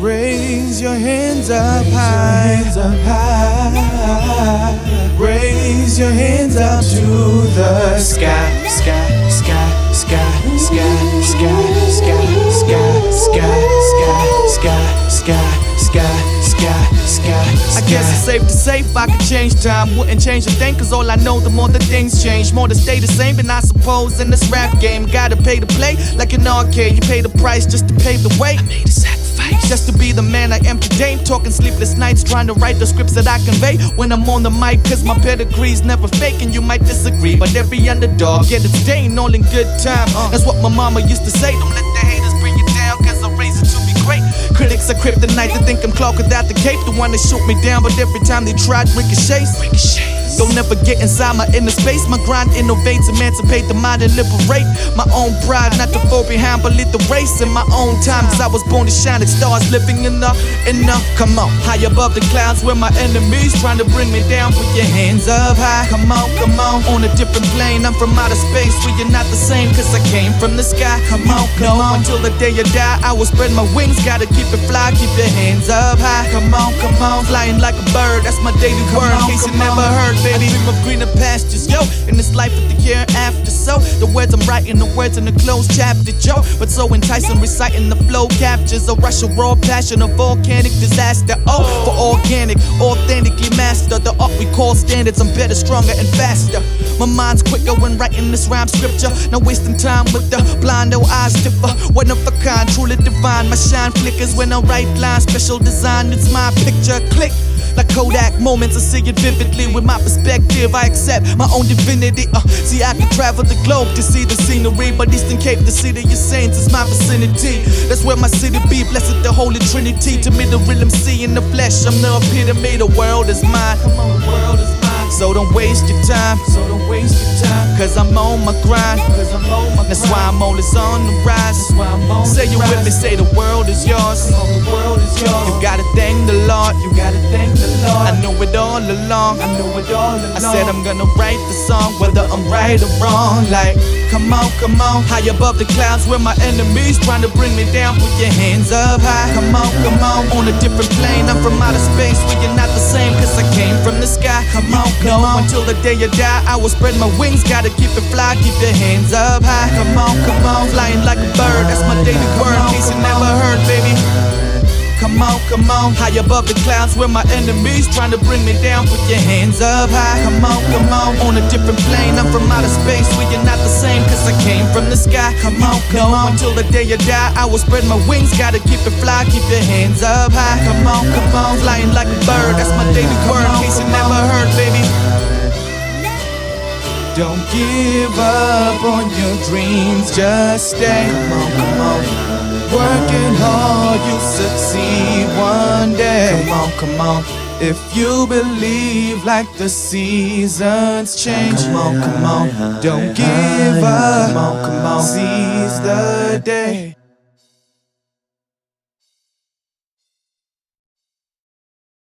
Raise your hands up high. Hands up high. Raise your hands up to the sky. Sky, sky, sky, sky, sky, sky, sky, sky, sky, sky, sky, sky, sky. Sky. I guess it's safe to say if I could change time, wouldn't change a thing. Cause all I know, the more the things change, more to stay the same. And I suppose in this rap game, gotta pay to play like an arcade. You pay the price just to pave the way. Just to be the man I am today. Talking sleepless nights, trying to write the scripts that I convey when I'm on the mic. Cause my pedigree's never fake, and you might disagree. But every underdog get its day, all in good time. Uh. That's what my mama used to say. Don't let the haters bring you down, cause I raise it to be great. Critics are kryptonite, they think I'm Clark without the cape. The one that shoot me down, but every time they tried, ricochets. Don't never get inside my inner space. My grind innovates, emancipate the mind and liberate my own pride. Not to fall behind, but lead the race in my own time. Cause I was born to shine like stars, living in the, in the, come on. High above the clouds where my enemies trying to bring me down. Put your hands up high, come on, come on. On a different plane, I'm from outer space. We are not the same, cause I came from the sky. Come on, come on. Until the day you die, I will spread my wings. Gotta keep it fly, keep your hands up high. Come on, come on. Flying like a bird, that's my daily word. In case you never heard, baby. I dream of greener pastures, yo. In this life of the year after, so the words I'm writing, the words in the closed chapter, Joe. But so enticing, reciting the flow captures a rush of raw passion, a volcanic disaster. Oh, for organic, authentically master the art we call standards. I'm better, stronger, and faster. My mind's quicker when writing this rhyme scripture. Not wasting time with the blind, no eyes differ. One of a kind, truly divine. My shine flickers when I write lines. Special design, it's my picture. Click. Like Kodak moments, I see it vividly with my perspective. I accept my own divinity. Uh, see, I can travel the globe to see the scenery, but Eastern Cape, the city of saints, is my vicinity. That's where my city be. Blessed the Holy Trinity. To me, the real MC in the flesh. I'm the epitome. The world is mine. Come on, the world is mine. So don't waste your time. So don't waste your time. Cause I'm on my grind. Cause I'm on my That's why I'm always on the rise. That's why I'm you with me, say the world is yours. Come on, the world is yours. You gotta thank the Lord. You gotta thank the Lord. I know it all along. I know it all along. I said I'm gonna write the song, whether I'm right or wrong. Like, come on, come on. High above the clouds where my enemies trying to bring me down. Put your hands up high. Come on, come on. On a different plane. I'm from outer space. We are not I came from the sky. Come on, come on. Until the day you die, I will spread my wings. Gotta keep it fly, keep your hands up high. Come on, come on. Flying like a bird. That's my daily word. In case you never heard, baby. Come on, come on, high above the clouds where my enemies trying to bring me down. Put your hands up high. Come on, come on, on a different plane. I'm from outer space. We are not the same, cause I came from the sky. Come on, come on, until the day you die. I will spread my wings. Gotta keep it fly, keep your hands up high. Come on, come on, flying like a bird. That's my daily word. In case you never heard, baby. Don't give up on your dreams, just stay. Come on, come on. You'll succeed one day. Come on, come on. If you believe like the seasons change, come on, come on. Don't give up. Come on, come on. Seize the day.